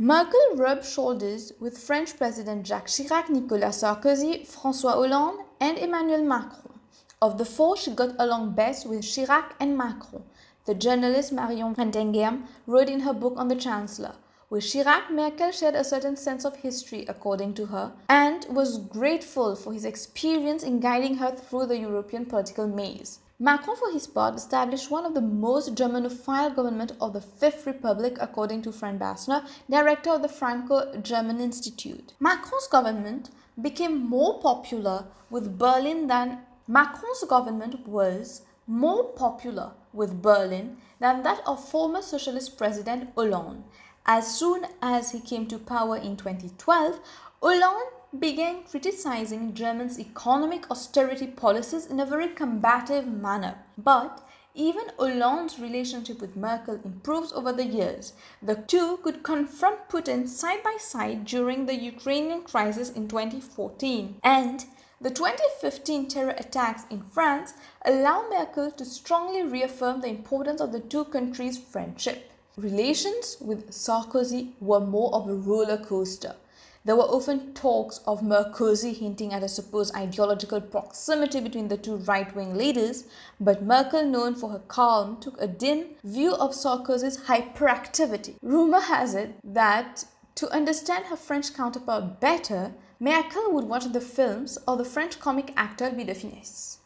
Merkel rubbed shoulders with French President Jacques Chirac, Nicolas Sarkozy, François Hollande, and Emmanuel Macron. Of the four, she got along best with Chirac and Macron. The journalist Marion Van Renterghem wrote in her book on the Chancellor. With Chirac, Merkel shared a certain sense of history, according to her, and was grateful for his experience in guiding her through the European political maze. Macron, for his part, established one of the most Germanophile government of the Fifth Republic, according to Frank Baasner, director of the Franco-German Institute. Macron's government became more popular with Berlin than Macron's government was more popular with Berlin than that of former socialist president Hollande. As soon as he came to power in 2012, Hollande began criticizing Germany's economic austerity policies in a very combative manner. But even Hollande's relationship with Merkel improves over the years. The two could confront Putin side by side during the Ukrainian crisis in 2014. And the 2015 terror attacks in France allow Merkel to strongly reaffirm the importance of the two countries' friendship. Relations with Sarkozy were more of a roller coaster. There were often talks of Merkozy hinting at a supposed ideological proximity between the two right wing leaders, but Merkel, known for her calm, took a dim view of Sarkozy's hyperactivity. Rumor has it that to understand her French counterpart better, Merkel would watch the films of the French comic actor Louis de Funès.